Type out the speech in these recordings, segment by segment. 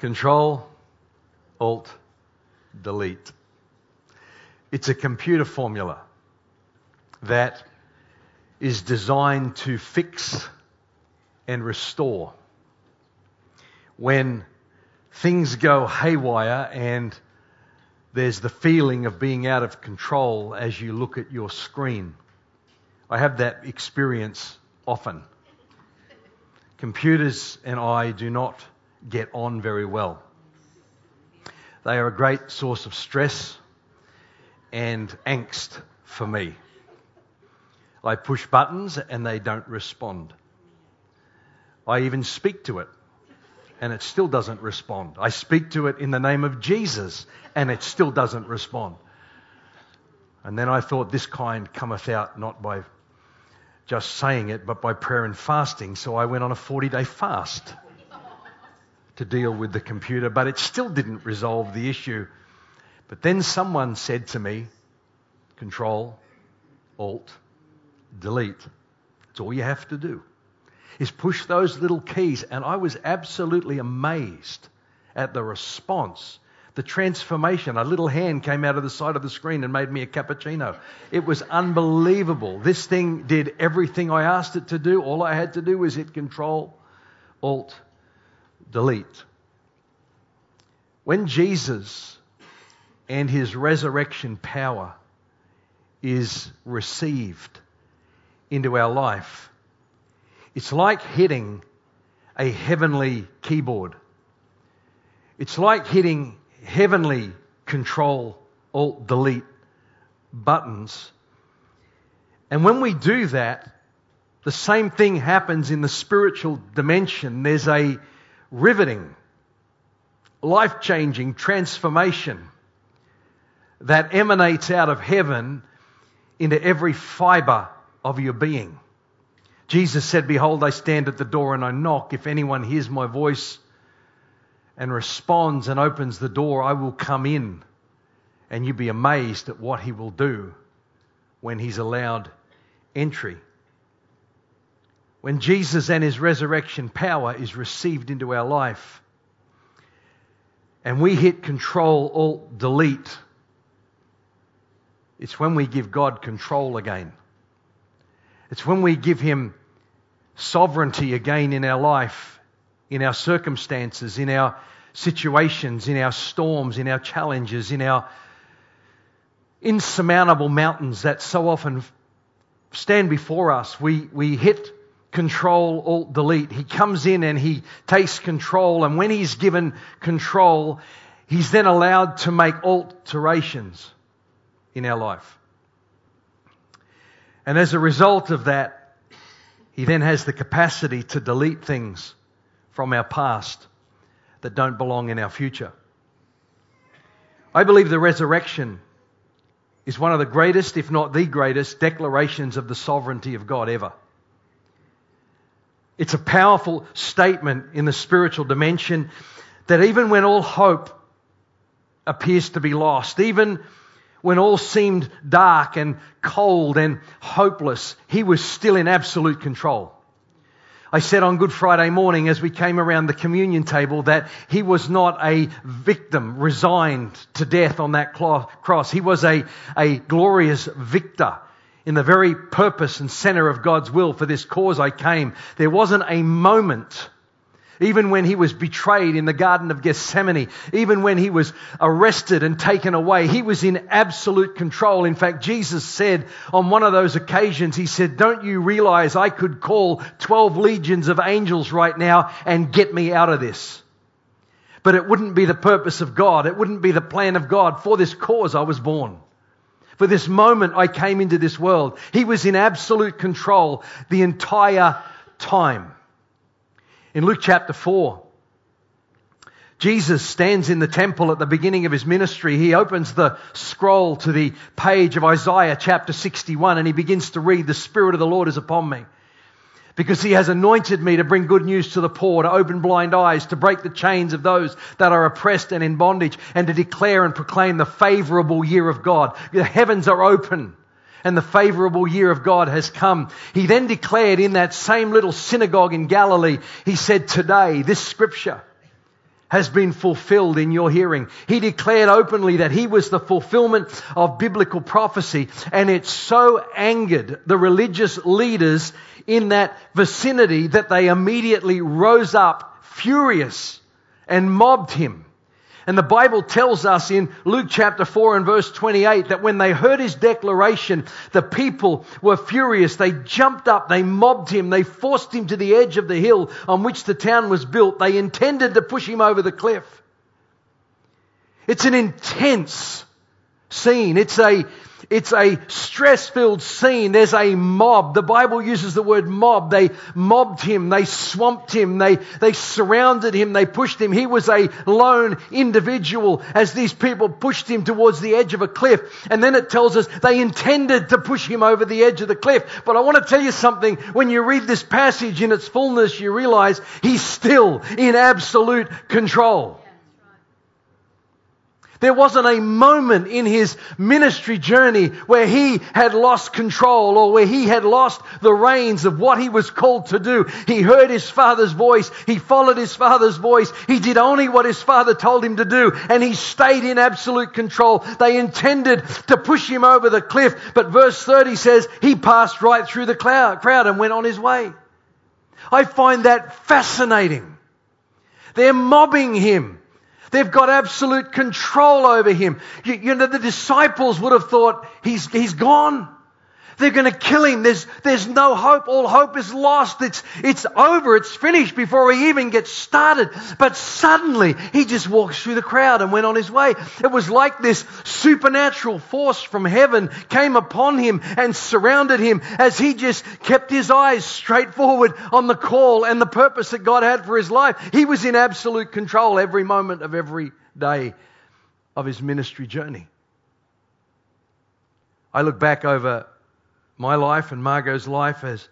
Control, Alt, Delete. It's a computer formula that is designed to fix and restore when things go haywire and there's the feeling of being out of control as you look at your screen. I have that experience often. Computers and I do not get on very well. They are a great source of stress and angst for me. I push buttons and they don't respond. I even speak to it and it still doesn't respond. I speak to it in the name of Jesus and it still doesn't respond. And then I thought, this kind cometh out not by just saying it, but by prayer and fasting. So I went on a 40 day fast to deal with the computer, but it still didn't resolve the issue. But then someone said to me, Control, Alt, Delete. It's all you have to do is push those little keys. And I was absolutely amazed at the response, the transformation. A little hand came out of the side of the screen and made me a cappuccino. It was unbelievable. This thing did everything I asked it to do. All I had to do was hit Control, Alt, Delete. When Jesus and his resurrection power is received into our life, it's like hitting a heavenly keyboard. It's like hitting heavenly control, alt, delete buttons. And when we do that, the same thing happens in the spiritual dimension. There's a riveting, life changing transformation that emanates out of heaven into every fiber of your being. Jesus said, Behold, I stand at the door and I knock. If anyone hears my voice and responds and opens the door, I will come in. And you'll be amazed at what he will do when he's allowed entry. When Jesus and his resurrection power is received into our life, and we hit control, alt, delete, it's when we give God control again. It's when we give him sovereignty again in our life, in our circumstances, in our situations, in our storms, in our challenges, in our insurmountable mountains that so often stand before us. We, we hit control, alt, delete. He comes in and he takes control, and when he's given control, he's then allowed to make alterations in our life. And as a result of that, he then has the capacity to delete things from our past that don't belong in our future. I believe the resurrection is one of the greatest, if not the greatest, declarations of the sovereignty of God ever. It's a powerful statement in the spiritual dimension that even when all hope appears to be lost, even when all seemed dark and cold and hopeless, he was still in absolute control. I said on Good Friday morning as we came around the communion table that he was not a victim resigned to death on that cross. He was a, a glorious victor in the very purpose and center of God's will for this cause I came. There wasn't a moment even when he was betrayed in the Garden of Gethsemane, even when he was arrested and taken away, he was in absolute control. In fact, Jesus said on one of those occasions, He said, Don't you realize I could call 12 legions of angels right now and get me out of this? But it wouldn't be the purpose of God. It wouldn't be the plan of God. For this cause I was born. For this moment I came into this world. He was in absolute control the entire time. In Luke chapter 4, Jesus stands in the temple at the beginning of his ministry. He opens the scroll to the page of Isaiah chapter 61 and he begins to read, The Spirit of the Lord is upon me. Because he has anointed me to bring good news to the poor, to open blind eyes, to break the chains of those that are oppressed and in bondage, and to declare and proclaim the favorable year of God. The heavens are open and the favorable year of God has come. He then declared in that same little synagogue in Galilee, he said, Today, this scripture has been fulfilled in your hearing. He declared openly that he was the fulfillment of biblical prophecy, and it so angered the religious leaders in that vicinity that they immediately rose up furious and mobbed him. And the Bible tells us in Luke chapter 4 and verse 28 that when they heard his declaration, the people were furious. They jumped up, they mobbed him, they forced him to the edge of the hill on which the town was built. They intended to push him over the cliff. It's an intense scene. It's a it's a stress filled scene. There's a mob. The Bible uses the word mob. They mobbed him. They swamped him. They, they surrounded him. They pushed him. He was a lone individual as these people pushed him towards the edge of a cliff. And then it tells us they intended to push him over the edge of the cliff. But I want to tell you something. When you read this passage in its fullness, you realize he's still in absolute control. There wasn't a moment in his ministry journey where he had lost control or where he had lost the reins of what he was called to do. He heard his father's voice. He followed his father's voice. He did only what his father told him to do and he stayed in absolute control. They intended to push him over the cliff, but verse 30 says he passed right through the crowd and went on his way. I find that fascinating. They're mobbing him. They've got absolute control over him. You, you, know, the disciples would have thought, he's, he's gone. They're going to kill him. There's, there's no hope. All hope is lost. It's, it's over. It's finished before he even gets started. But suddenly, he just walks through the crowd and went on his way. It was like this supernatural force from heaven came upon him and surrounded him as he just kept his eyes straight forward on the call and the purpose that God had for his life. He was in absolute control every moment of every day of his ministry journey. I look back over my life and Margot's life as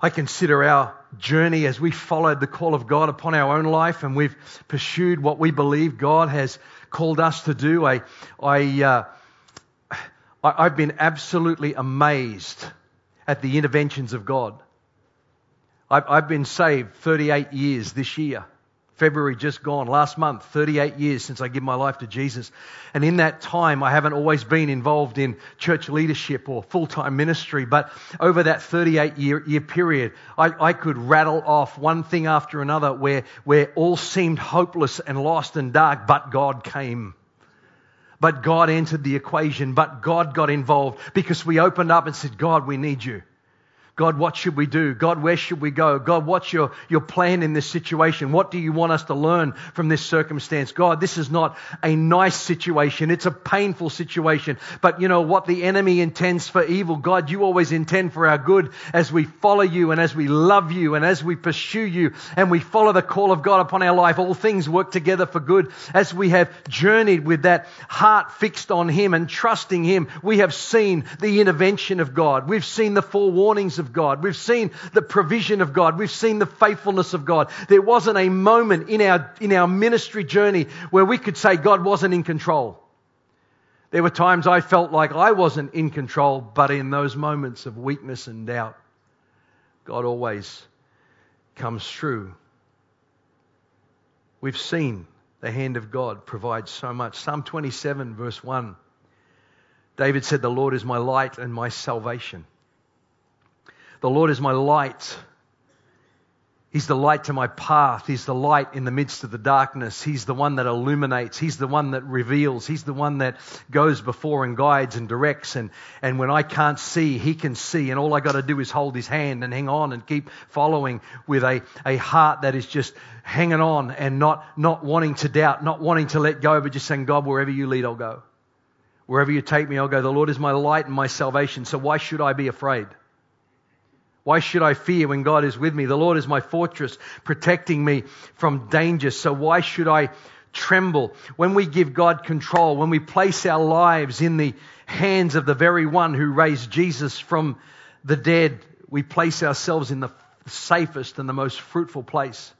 I consider our journey as we followed the call of God upon our own life and we've pursued what we believe God has called us to do. I, I, uh, I, I've been absolutely amazed at the interventions of God. I've, I've been saved 38 years this year. February just gone, last month, 38 years since I gave my life to Jesus. And in that time, I haven't always been involved in church leadership or full time ministry, but over that 38 year, year period, I, I could rattle off one thing after another where, where all seemed hopeless and lost and dark, but God came. But God entered the equation, but God got involved because we opened up and said, God, we need you. God, what should we do? God, where should we go? God, what's your, your plan in this situation? What do you want us to learn from this circumstance? God, this is not a nice situation. It's a painful situation. But you know what the enemy intends for evil, God, you always intend for our good as we follow you and as we love you and as we pursue you and we follow the call of God upon our life. All things work together for good. As we have journeyed with that heart fixed on Him and trusting Him, we have seen the intervention of God. We've seen the forewarnings of God. We've seen the provision of God. We've seen the faithfulness of God. There wasn't a moment in our, in our ministry journey where we could say God wasn't in control. There were times I felt like I wasn't in control, but in those moments of weakness and doubt, God always comes through. We've seen the hand of God provide so much. Psalm 27, verse 1. David said, The Lord is my light and my salvation. The Lord is my light. He's the light to my path. He's the light in the midst of the darkness. He's the one that illuminates. He's the one that reveals. He's the one that goes before and guides and directs. And, and when I can't see, He can see. And all I got to do is hold His hand and hang on and keep following with a, a heart that is just hanging on and not, not wanting to doubt, not wanting to let go, but just saying, God, wherever you lead, I'll go. Wherever you take me, I'll go. The Lord is my light and my salvation. So why should I be afraid? Why should I fear when God is with me? The Lord is my fortress, protecting me from danger. So why should I tremble? When we give God control, when we place our lives in the hands of the very one who raised Jesus from the dead, we place ourselves in the safest and the most fruitful place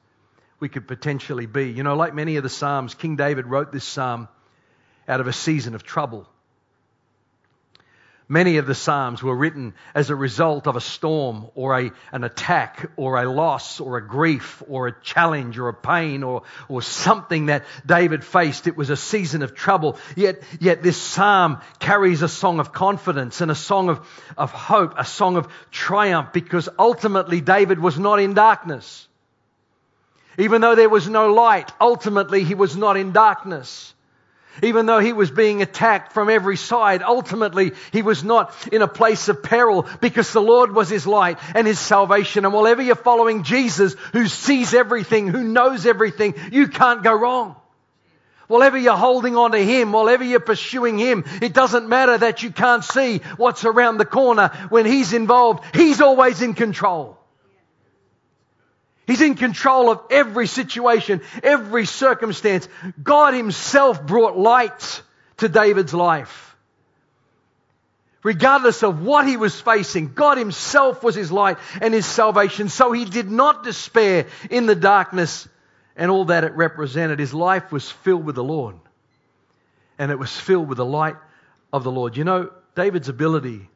we could potentially be. You know, like many of the Psalms, King David wrote this psalm out of a season of trouble. Many of the Psalms were written as a result of a storm or a, an attack or a loss or a grief or a challenge or a pain or, or something that David faced. It was a season of trouble. Yet, yet this Psalm carries a song of confidence and a song of, of hope, a song of triumph because ultimately David was not in darkness. Even though there was no light, ultimately he was not in darkness. Even though he was being attacked from every side, ultimately he was not in a place of peril because the Lord was his light and his salvation. And whatever you're following Jesus, who sees everything, who knows everything, you can't go wrong. Whatever you're holding on to Him, whatever you're pursuing Him, it doesn't matter that you can't see what's around the corner. When He's involved, He's always in control. He's in control of every situation, every circumstance. God Himself brought light to David's life. Regardless of what he was facing, God Himself was his light and his salvation. So he did not despair in the darkness and all that it represented. His life was filled with the Lord. And it was filled with the light of the Lord. You know, David's ability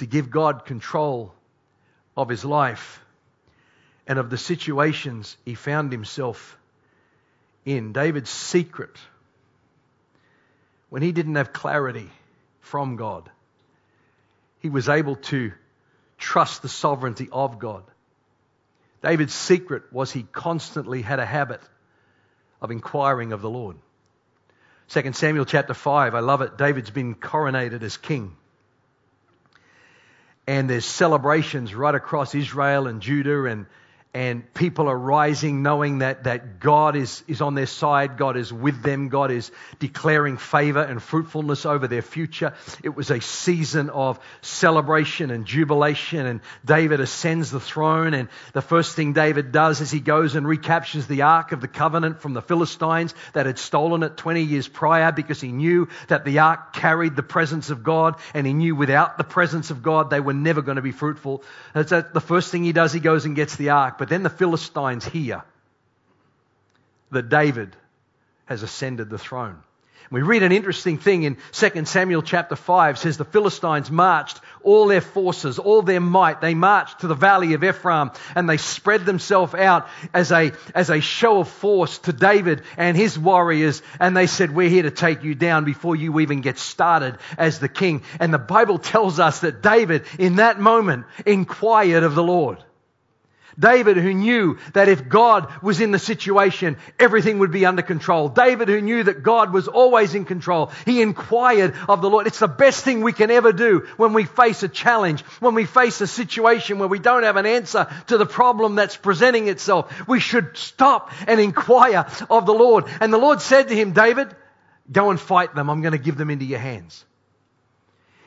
to give God control of his life and of the situations he found himself in. David's secret, when he didn't have clarity from God, he was able to trust the sovereignty of God. David's secret was he constantly had a habit of inquiring of the Lord. 2 Samuel chapter 5, I love it. David's been coronated as king. And there's celebrations right across Israel and Judah and and people are rising knowing that, that God is, is on their side, God is with them, God is declaring favor and fruitfulness over their future. It was a season of celebration and jubilation, and David ascends the throne. And the first thing David does is he goes and recaptures the Ark of the Covenant from the Philistines that had stolen it 20 years prior because he knew that the Ark carried the presence of God, and he knew without the presence of God they were never going to be fruitful. That's the first thing he does, he goes and gets the Ark. But then the Philistines hear that David has ascended the throne. We read an interesting thing in 2 Samuel chapter 5 says the Philistines marched all their forces, all their might. They marched to the valley of Ephraim and they spread themselves out as a, as a show of force to David and his warriors. And they said, we're here to take you down before you even get started as the king. And the Bible tells us that David in that moment inquired of the Lord. David who knew that if God was in the situation, everything would be under control. David who knew that God was always in control. He inquired of the Lord. It's the best thing we can ever do when we face a challenge, when we face a situation where we don't have an answer to the problem that's presenting itself. We should stop and inquire of the Lord. And the Lord said to him, David, go and fight them. I'm going to give them into your hands.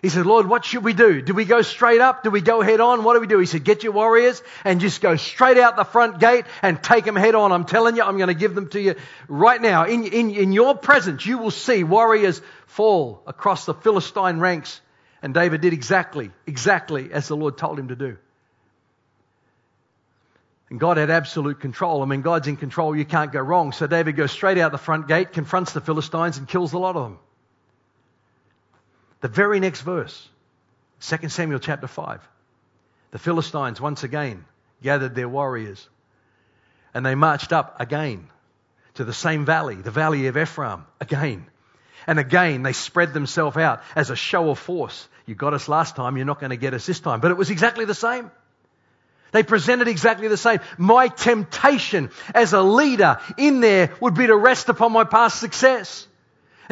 He said, Lord, what should we do? Do we go straight up? Do we go head on? What do we do? He said, get your warriors and just go straight out the front gate and take them head on. I'm telling you, I'm going to give them to you right now. In, in, in your presence, you will see warriors fall across the Philistine ranks. And David did exactly, exactly as the Lord told him to do. And God had absolute control. I mean, God's in control. You can't go wrong. So David goes straight out the front gate, confronts the Philistines, and kills a lot of them. The very next verse, 2 Samuel chapter 5. The Philistines once again gathered their warriors and they marched up again to the same valley, the valley of Ephraim, again. And again, they spread themselves out as a show of force. You got us last time, you're not going to get us this time. But it was exactly the same. They presented exactly the same. My temptation as a leader in there would be to rest upon my past success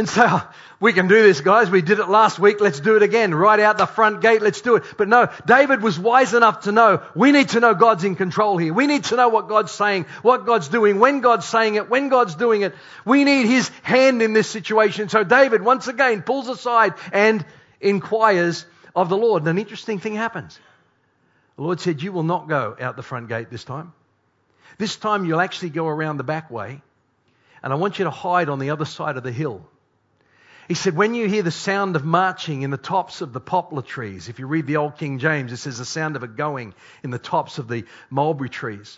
and say, oh, we can do this, guys. We did it last week. Let's do it again. Right out the front gate. Let's do it. But no, David was wise enough to know we need to know God's in control here. We need to know what God's saying, what God's doing, when God's saying it, when God's doing it. We need his hand in this situation. So David once again pulls aside and inquires of the Lord. And an interesting thing happens. The Lord said, You will not go out the front gate this time. This time you'll actually go around the back way. And I want you to hide on the other side of the hill. He said, when you hear the sound of marching in the tops of the poplar trees, if you read the Old King James, it says the sound of it going in the tops of the mulberry trees.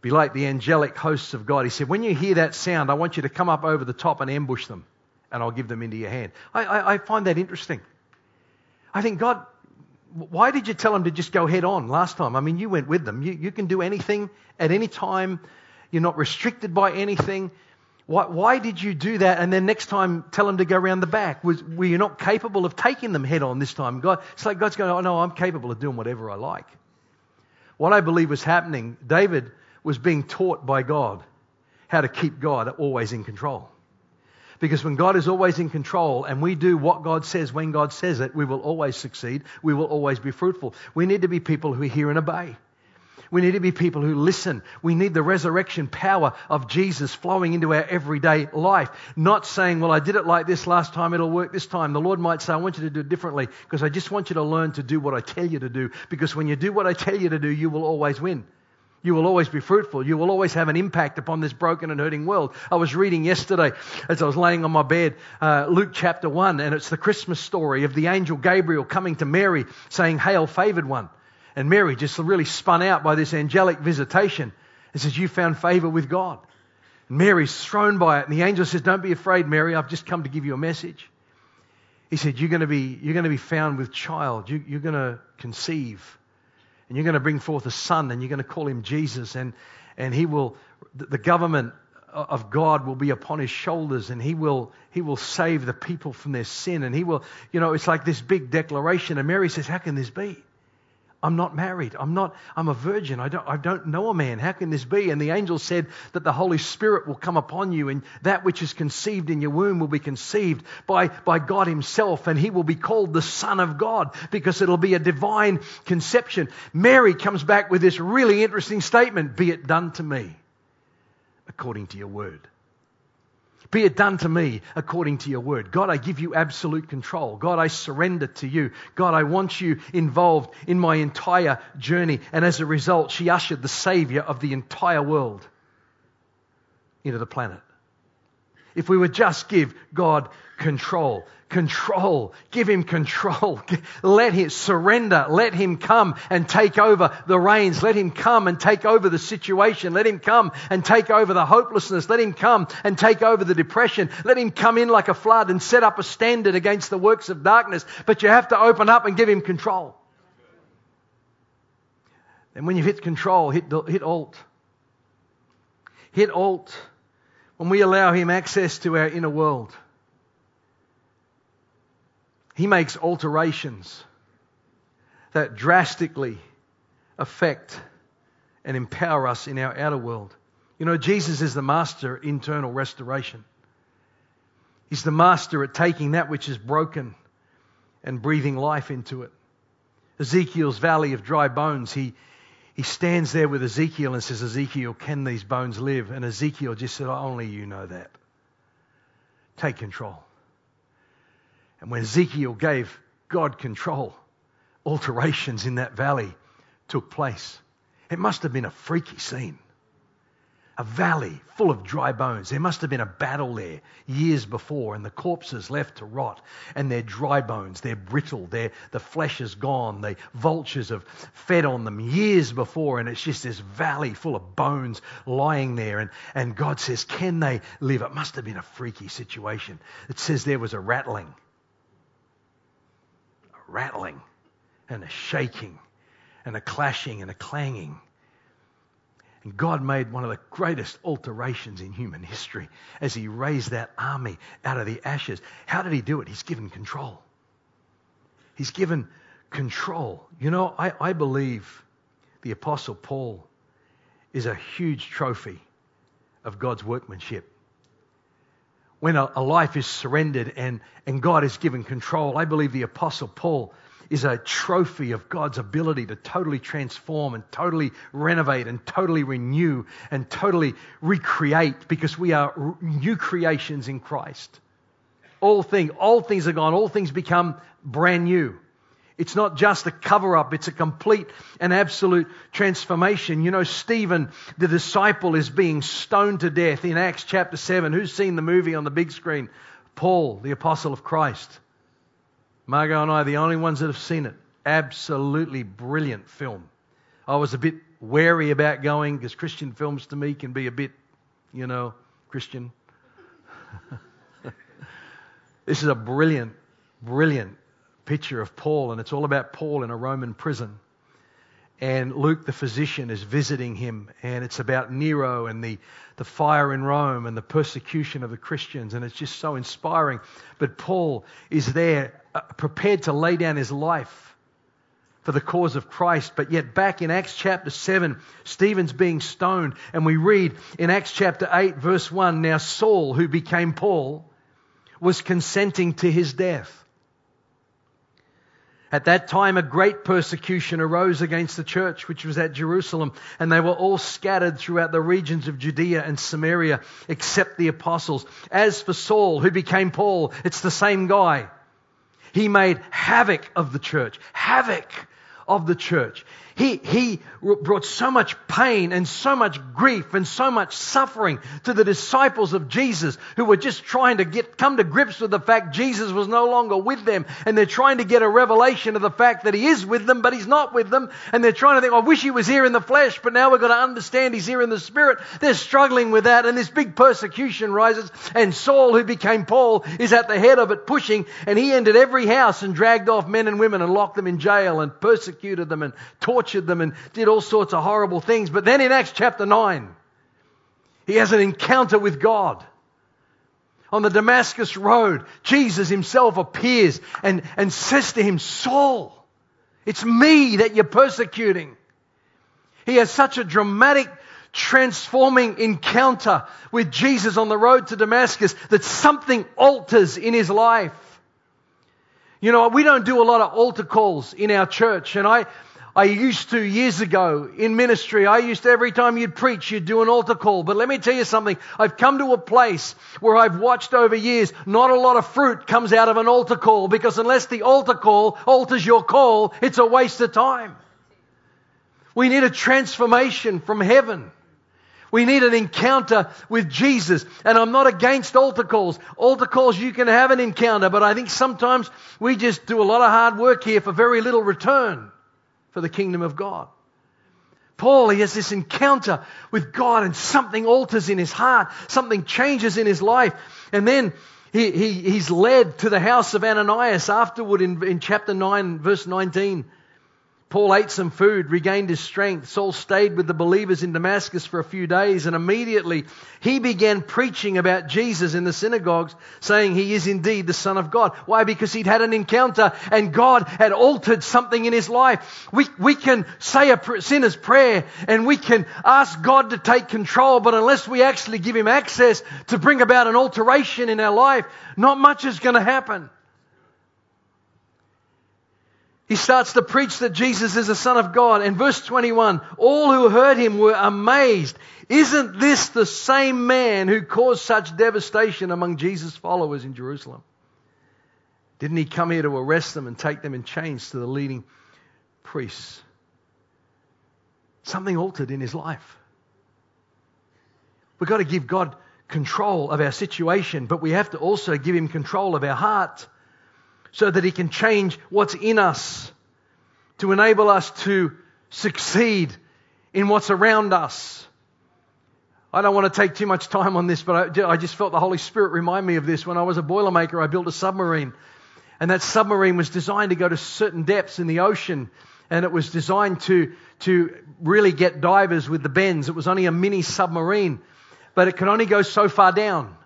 Be like the angelic hosts of God. He said, when you hear that sound, I want you to come up over the top and ambush them, and I'll give them into your hand. I, I, I find that interesting. I think, God, why did you tell them to just go head on last time? I mean, you went with them. You, you can do anything at any time. You're not restricted by anything. Why, why, did you do that? And then next time tell them to go around the back. Was, were you not capable of taking them head on this time? God, it's like God's going, oh no, I'm capable of doing whatever I like. What I believe was happening, David was being taught by God how to keep God always in control. Because when God is always in control and we do what God says when God says it, we will always succeed. We will always be fruitful. We need to be people who hear and obey. We need to be people who listen. We need the resurrection power of Jesus flowing into our everyday life. Not saying, well, I did it like this last time, it'll work this time. The Lord might say, I want you to do it differently because I just want you to learn to do what I tell you to do. Because when you do what I tell you to do, you will always win. You will always be fruitful. You will always have an impact upon this broken and hurting world. I was reading yesterday as I was laying on my bed, uh, Luke chapter 1, and it's the Christmas story of the angel Gabriel coming to Mary saying, Hail, favored one. And Mary just really spun out by this angelic visitation and says, You found favor with God. And Mary's thrown by it. And the angel says, Don't be afraid, Mary. I've just come to give you a message. He said, You're going to be, you're going to be found with child. You, you're going to conceive and you're going to bring forth a son and you're going to call him Jesus and, and he will, the government of God will be upon his shoulders and he will, he will save the people from their sin and he will, you know, it's like this big declaration and Mary says, how can this be? I'm not married. I'm not, I'm a virgin. I don't, I don't know a man. How can this be? And the angel said that the Holy Spirit will come upon you and that which is conceived in your womb will be conceived by, by God himself and he will be called the Son of God because it'll be a divine conception. Mary comes back with this really interesting statement, be it done to me according to your word. Be it done to me according to your word. God, I give you absolute control. God, I surrender to you. God, I want you involved in my entire journey. And as a result, she ushered the Savior of the entire world into the planet. If we would just give God control, control, give him control, let him surrender, let him come and take over the reins, let him come and take over the situation, let him come and take over the hopelessness, let him come and take over the depression, let him come in like a flood and set up a standard against the works of darkness. But you have to open up and give him control. And when you hit control, hit, hit alt. Hit alt when we allow Him access to our inner world. He makes alterations that drastically affect and empower us in our outer world. You know, Jesus is the master at internal restoration. He's the master at taking that which is broken and breathing life into it. Ezekiel's valley of dry bones, he, he stands there with Ezekiel and says, Ezekiel, can these bones live? And Ezekiel just said, Only you know that. Take control. And when Ezekiel gave God control, alterations in that valley took place. It must have been a freaky scene a valley full of dry bones. There must have been a battle there years before, and the corpses left to rot, and they're dry bones, they're brittle, they're, the flesh is gone, the vultures have fed on them years before, and it's just this valley full of bones lying there. And, and God says, Can they live? It must have been a freaky situation. It says there was a rattling, a rattling, and a shaking, and a clashing, and a clanging. And God made one of the greatest alterations in human history as He raised that army out of the ashes. How did He do it? He's given control. He's given control. You know, I, I believe the Apostle Paul is a huge trophy of God's workmanship. When a, a life is surrendered and, and God is given control, I believe the Apostle Paul is a trophy of God's ability to totally transform and totally renovate and totally renew and totally recreate because we are new creations in Christ. All things, all things are gone, all things become brand new. It's not just a cover up, it's a complete and absolute transformation. You know, Stephen, the disciple, is being stoned to death in Acts chapter 7. Who's seen the movie on the big screen? Paul, the apostle of Christ. Margot and I are the only ones that have seen it. Absolutely brilliant film. I was a bit wary about going because Christian films to me can be a bit, you know, Christian. this is a brilliant, brilliant picture of Paul, and it's all about Paul in a Roman prison. And Luke, the physician, is visiting him, and it's about Nero and the, the fire in Rome and the persecution of the Christians, and it's just so inspiring. But Paul is there, uh, prepared to lay down his life for the cause of Christ. But yet, back in Acts chapter 7, Stephen's being stoned, and we read in Acts chapter 8, verse 1 Now Saul, who became Paul, was consenting to his death. At that time, a great persecution arose against the church, which was at Jerusalem, and they were all scattered throughout the regions of Judea and Samaria, except the apostles. As for Saul, who became Paul, it's the same guy. He made havoc of the church. Havoc of the church. He, he brought so much pain and so much grief and so much suffering to the disciples of Jesus who were just trying to get, come to grips with the fact Jesus was no longer with them. And they're trying to get a revelation of the fact that he is with them, but he's not with them. And they're trying to think, I wish he was here in the flesh, but now we've got to understand he's here in the spirit. They're struggling with that. And this big persecution rises. And Saul, who became Paul, is at the head of it pushing. And he entered every house and dragged off men and women and locked them in jail and persecuted them and tortured tortured them and did all sorts of horrible things. But then in Acts chapter 9, he has an encounter with God. On the Damascus Road, Jesus himself appears and, and says to him, Saul, it's me that you're persecuting. He has such a dramatic, transforming encounter with Jesus on the road to Damascus that something alters in his life. You know, we don't do a lot of altar calls in our church, and I, I used to years ago in ministry. I used to every time you'd preach, you'd do an altar call. But let me tell you something. I've come to a place where I've watched over years, not a lot of fruit comes out of an altar call because unless the altar call alters your call, it's a waste of time. We need a transformation from heaven. We need an encounter with Jesus. And I'm not against altar calls. Altar calls, you can have an encounter, but I think sometimes we just do a lot of hard work here for very little return for the kingdom of God. Paul, he has this encounter with God and something alters in his heart, something changes in his life. And then he, he, he's led to the house of Ananias afterward in, in chapter 9, verse 19. Paul ate some food, regained his strength. Saul stayed with the believers in Damascus for a few days, and immediately he began preaching about Jesus in the synagogues, saying he is indeed the Son of God. Why? Because he'd had an encounter and God had altered something in his life. We, we can say a sinner's prayer and we can ask God to take control, but unless we actually give him access to bring about an alteration in our life, not much is going to happen. He starts to preach that Jesus is the Son of God. In verse 21, all who heard him were amazed. Isn't this the same man who caused such devastation among Jesus' followers in Jerusalem? Didn't he come here to arrest them and take them in chains to the leading priests? Something altered in his life. We've got to give God control of our situation, but we have to also give him control of our heart so that He can change what's in us to enable us to succeed in what's around us. I don't want to take too much time on this, but I, just felt the Holy Spirit remind me of this. When I was a boilermaker, I built a submarine. And that submarine was designed to go to certain depths in the ocean. And it was designed to, to really get divers with the bends. It was only a mini submarine, but it could only go so far down.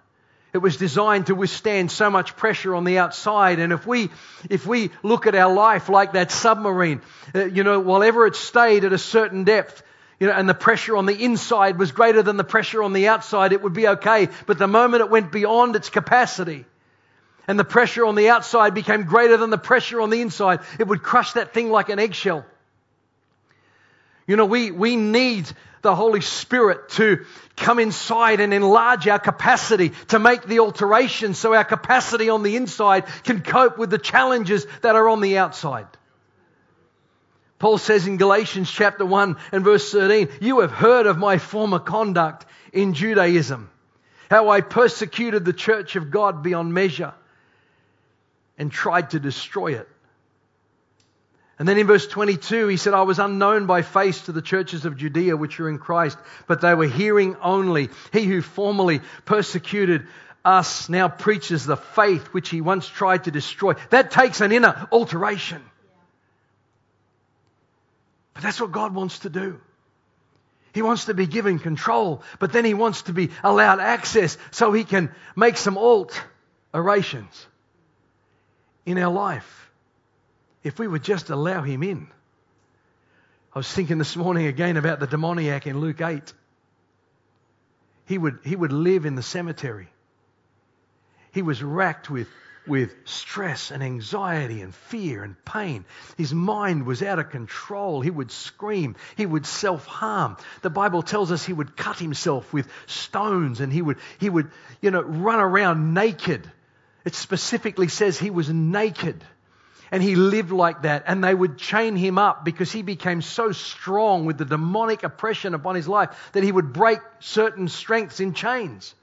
It was designed to withstand so much pressure on the outside. And if we, if we look at our life like that submarine, uh, you know, whatever it stayed at a certain depth, you know, and the pressure on the inside was greater than the pressure on the outside, it would be okay. But the moment it went beyond its capacity, and the pressure on the outside became greater than the pressure on the inside, it would crush that thing like an eggshell. You know, we, we need the Holy Spirit to come inside and enlarge our capacity to make the alteration so our capacity on the inside can cope with the challenges that are on the outside. Paul says in Galatians chapter 1 and verse 13, You have heard of my former conduct in Judaism, how I persecuted the church of God beyond measure and tried to destroy it. And then in verse 22, he said, I was unknown by face to the churches of Judea which are in Christ, but they were hearing only. He who formerly persecuted us, now preaches the faith which he once tried to destroy. That takes an inner alteration. But that's what God wants to do. He wants to be given control, but then he wants to be allowed access so he can make some alt alterations in our life. If we would just allow him in. I was thinking this morning again about the demoniac in Luke 8. He would, he would live in the cemetery. He was racked with with stress and anxiety and fear and pain. His mind was out of control. He would scream. He would self harm. The Bible tells us he would cut himself with stones and he would, he would, you know, run around naked. It specifically says he was naked. And he lived like that, and they would chain him up because he became so strong with the demonic oppression upon his life that he would break certain strengths in chains.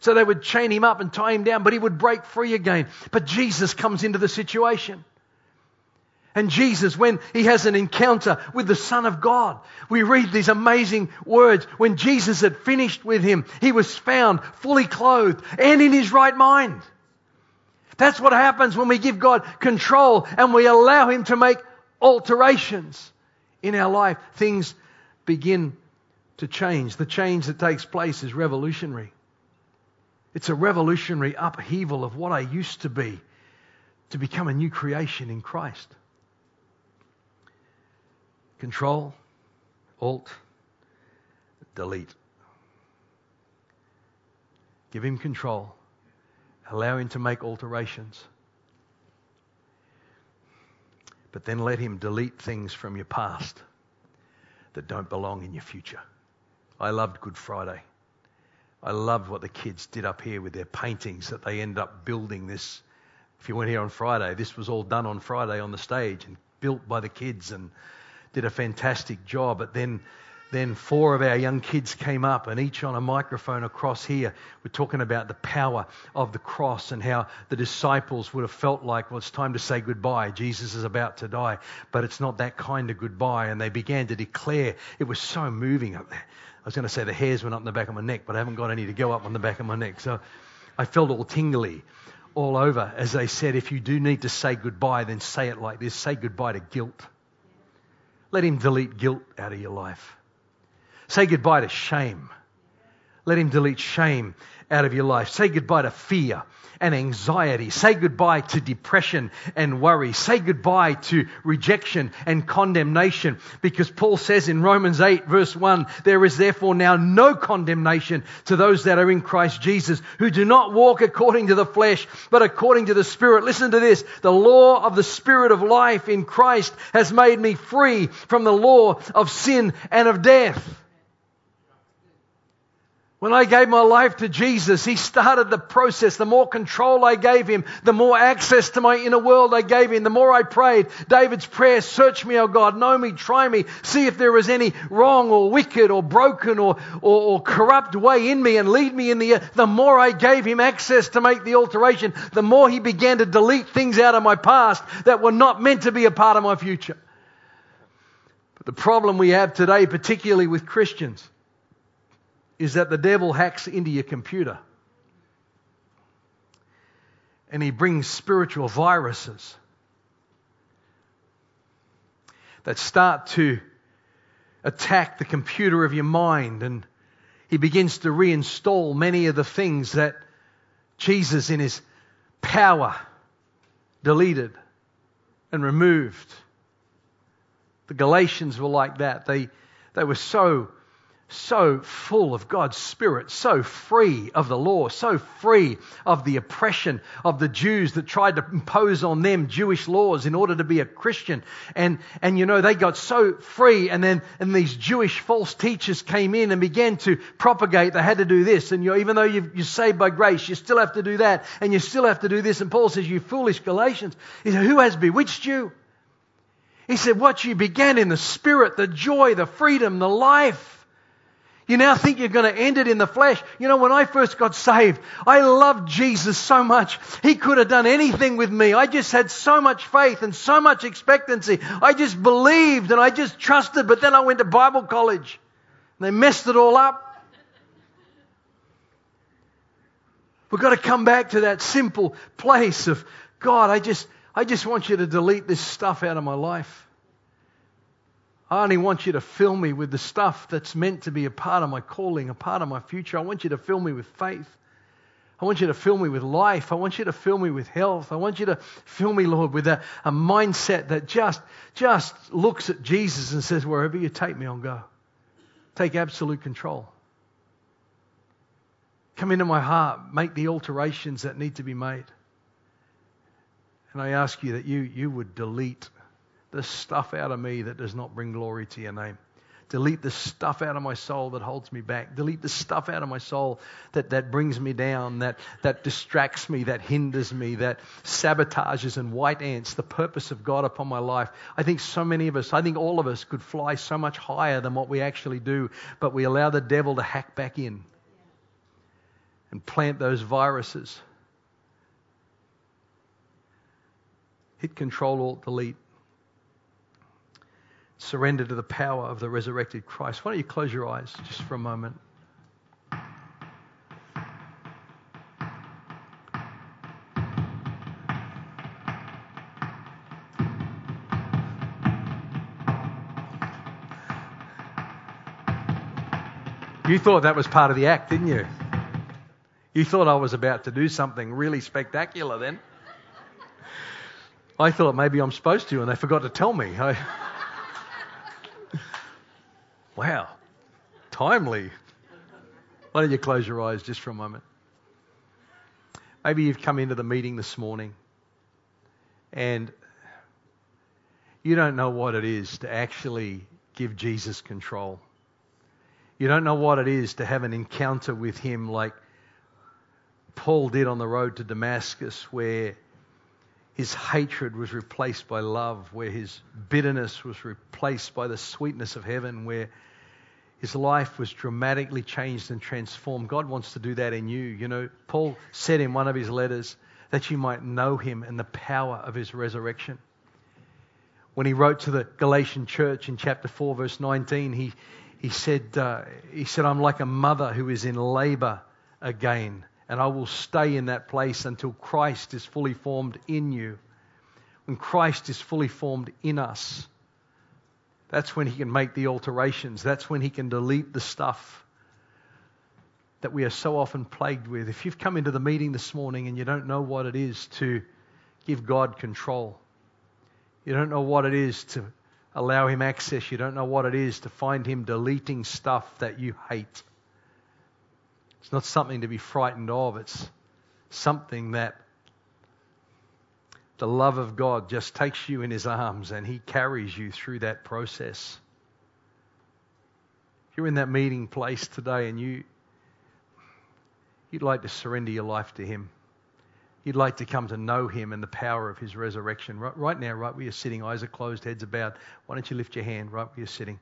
So they would chain him up and tie him down, but he would break free again. But Jesus comes into the situation. And Jesus, when he has an encounter with the Son of God, we read these amazing words. When Jesus had finished with him, he was found fully clothed and in his right mind. That's what happens when we give God control and we allow him to make alterations in our life. Things begin to change. The change that takes place is revolutionary. It's a revolutionary upheaval of what I used to be to become a new creation in Christ. Control, Alt, Delete. Give him control. Allow him to make alterations. But then let him delete things from your past that don't belong in your future. I loved Good Friday. I loved what the kids did up here with their paintings that they end up building this. If you weren't here on Friday, this was all done on Friday on the stage and built by the kids and did a fantastic job. But then, then four of our young kids came up and each on a microphone across here were talking about the power of the cross and how the disciples would have felt like, well, it's time to say goodbye. Jesus is about to die, but it's not that kind of goodbye. And they began to declare. It was so moving up there. I was going to say the hairs went up in the back of my neck, but I haven't got any to go up on the back of my neck. So I felt all tingly all over as they said, if you do need to say goodbye, then say it like this say goodbye to guilt. Let Him delete guilt out of your life. Say goodbye to shame. Let Him delete shame out of your life. Say goodbye to fear and anxiety. Say goodbye to depression and worry. Say goodbye to rejection and condemnation because Paul says in Romans 8 verse 1, there is therefore now no condemnation to those that are in Christ Jesus who do not walk according to the flesh, but according to the Spirit. Listen to this. The law of the Spirit of life in Christ has made me free from the law of sin and of death. When I gave my life to Jesus, He started the process. The more control I gave Him, the more access to my inner world I gave Him, the more I prayed. David's prayer, search me, O God, know me, try me, see if there is any wrong or wicked or broken or, or, or corrupt way in me and lead me in the, the more I gave Him access to make the alteration, the more He began to delete things out of my past that were not meant to be a part of my future. But the problem we have today, particularly with Christians, is that the devil hacks into your computer and he brings spiritual viruses that start to attack the computer of your mind and he begins to reinstall many of the things that Jesus, in his power, deleted and removed. The Galatians were like that. They, they were so so full of God's Spirit, so free of the law, so free of the oppression of the Jews that tried to impose on them Jewish laws in order to be a Christian. And, and you know, they got so free, and then and these Jewish false teachers came in and began to propagate. They had to do this, and you even though you're saved by grace, you still have to do that, and you still have to do this. And Paul says, You foolish Galatians, he said, Who has bewitched you? He said, What you began in the Spirit, the joy, the freedom, the life you now think you're going to end it in the flesh. You know, when I first got saved, I loved Jesus so much. He could have done anything with me. I just had so much faith and so much expectancy. I just believed and I just trusted, but then I went to Bible college. And they messed it all up. We've got to come back to that simple place of God, I just, I just want you to delete this stuff out of my life. I only want you to fill me with the stuff that's meant to be a part of my calling, a part of my future. I want you to fill me with faith. I want you to fill me with life. I want you to fill me with health. I want you to fill me, Lord, with a, a mindset that just, just looks at Jesus and says, wherever you take me, I'll go. Take absolute control. Come into my heart. Make the alterations that need to be made. And I ask you that you, you would delete the stuff out of me that does not bring glory to your name. Delete the stuff out of my soul that holds me back. Delete the stuff out of my soul that, that brings me down, that, that distracts me, that hinders me, that sabotages and white ants the purpose of God upon my life. I think so many of us, I think all of us could fly so much higher than what we actually do, but we allow the devil to hack back in and plant those viruses. Hit Control Alt Delete surrender to the power of the resurrected Christ. Why don't you close your eyes just for a moment? You thought that was part of the act, didn't you? You thought I was about to do something really spectacular then. I thought maybe I'm supposed to, and they forgot to tell me. I... Wow, timely. Why don't you close your eyes just for a moment? Maybe you've come into the meeting this morning and you don't know what it is to actually give Jesus control. You don't know what it is to have an encounter with Him like Paul did on the road to Damascus, where his hatred was replaced by love, where his bitterness was replaced by the sweetness of heaven, where his life was dramatically changed and transformed. God wants to do that in you. You know, Paul said in one of his letters that you might know him and the power of his resurrection. When he wrote to the Galatian church in chapter 4, verse 19, he, he, said, uh, he said, I'm like a mother who is in labor again and I will stay in that place until Christ is fully formed in you. When Christ is fully formed in us, that's when He can make the alterations. That's when He can delete the stuff that we are so often plagued with. If you've come into the meeting this morning and you don't know what it is to give God control, you don't know what it is to allow Him access, you don't know what it is to find Him deleting stuff that you hate it's not something to be frightened of, it's something that the love of God just takes you in His arms and He carries you through that process. If you're in that meeting place today and you, you'd like to surrender your life to Him, you'd like to come to know Him and the power of His resurrection, right, right now, right where you're sitting, eyes are closed, heads bowed, why don't you lift your hand right where you're sitting?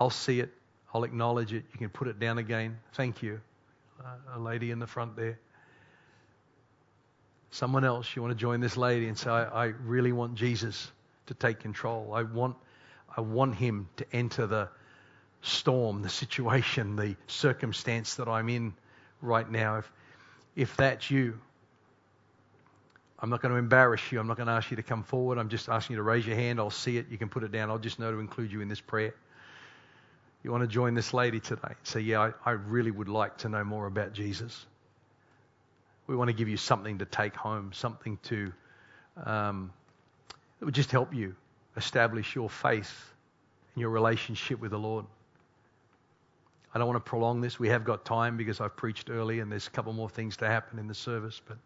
I'll see it, I'll acknowledge it, you can put it down again. Thank you Uh, a lady in the front there. Someone else, you want to join this lady and say, I, I really want Jesus to take control. I want, I want him to enter the storm, the situation, the circumstance that I'm in right now. If, if that's you, I'm not going to embarrass you. I'm not going to ask you to come forward. I'm just asking you to raise your hand. I'll see it. You can put it down. I'll just know to include you in this prayer you want to join this lady today? Say, yeah, I, I really would like to know more about Jesus. We want to give you something to take home, something to um, that would just help you establish your faith and your relationship with the Lord. I don't want to prolong this. We have got time because I've preached early and there's a couple more things to happen in the service. But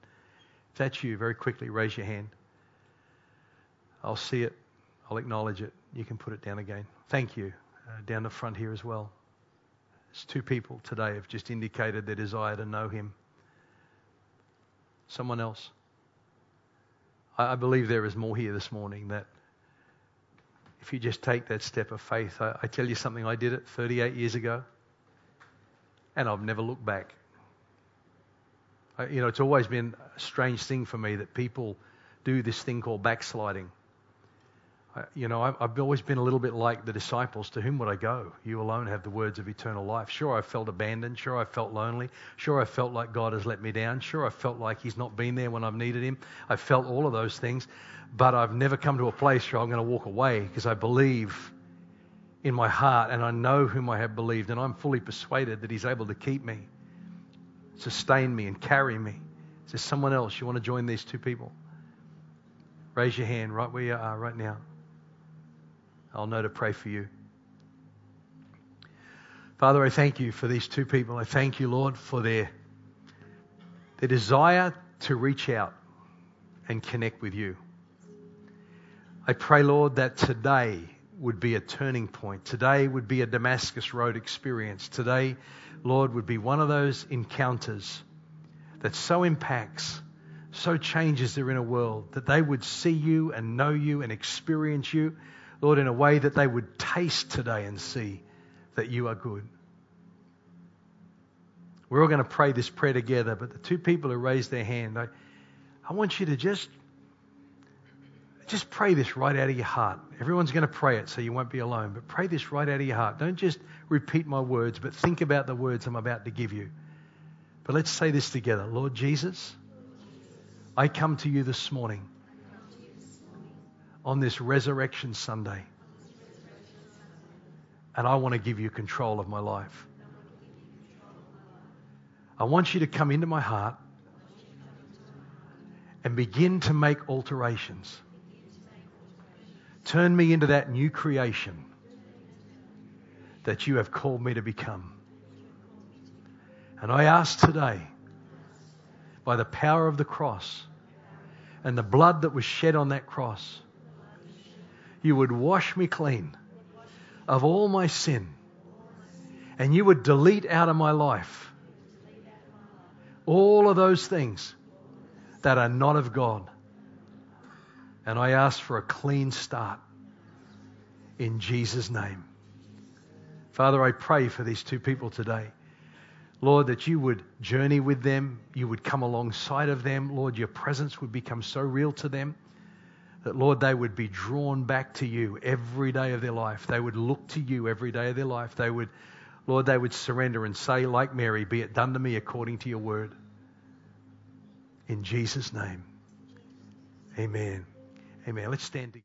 if that's you, very quickly raise your hand. I'll see it. I'll acknowledge it. You can put it down again. Thank you uh, down the front here as well. There's two people today have just indicated their desire to know Him. Someone else. I, I believe there is more here this morning that if you just take that step of faith, I, I tell you something, I did it 38 years ago and I've never looked back. I, you know, it's always been a strange thing for me that people do this thing called backsliding. You know, I've always been a little bit like the disciples. To whom would I go? You alone have the words of eternal life. Sure, I felt abandoned. Sure, I felt lonely. Sure, I felt like God has let me down. Sure, I felt like He's not been there when I've needed Him. I felt all of those things. But I've never come to a place where I'm going to walk away because I believe in my heart and I know whom I have believed and I'm fully persuaded that He's able to keep me, sustain me, and carry me. Is there someone else you want to join these two people? Raise your hand right where you are right now. I'll know to pray for you. Father, I thank you for these two people. I thank you, Lord, for their, their desire to reach out and connect with you. I pray, Lord, that today would be a turning point. Today would be a Damascus Road experience. Today, Lord, would be one of those encounters that so impacts so changes their inner world that they would see you and know you and experience you, Lord, in a way that they would taste today and see that you are good. We're all going to pray this prayer together, but the two people who raised their hand, I, I want you to just, just pray this right out of your heart. Everyone's going to pray it, so you won't be alone, but pray this right out of your heart. Don't just repeat my words, but think about the words I'm about to give you. But let's say this together Lord Jesus, I come to you this morning on this Resurrection Sunday. And I want to give you control of my life. I want you to come into my heart and begin to make alterations. Turn me into that new creation that you have called me to become. And I ask today, by the power of the cross, and the blood that was shed on that cross, you would wash me clean of all my sin. And you would delete out of my life all of those things that are not of God. And I ask for a clean start in Jesus' name. Father, I pray for these two people today. Lord, that you would journey with them, you would come alongside of them. Lord, your presence would become so real to them that, Lord, they would be drawn back to you every day of their life. They would look to you every day of their life. They would, Lord, they would surrender and say, like Mary, be it done to me according to your word. In Jesus' name, amen. Amen. Let's stand together.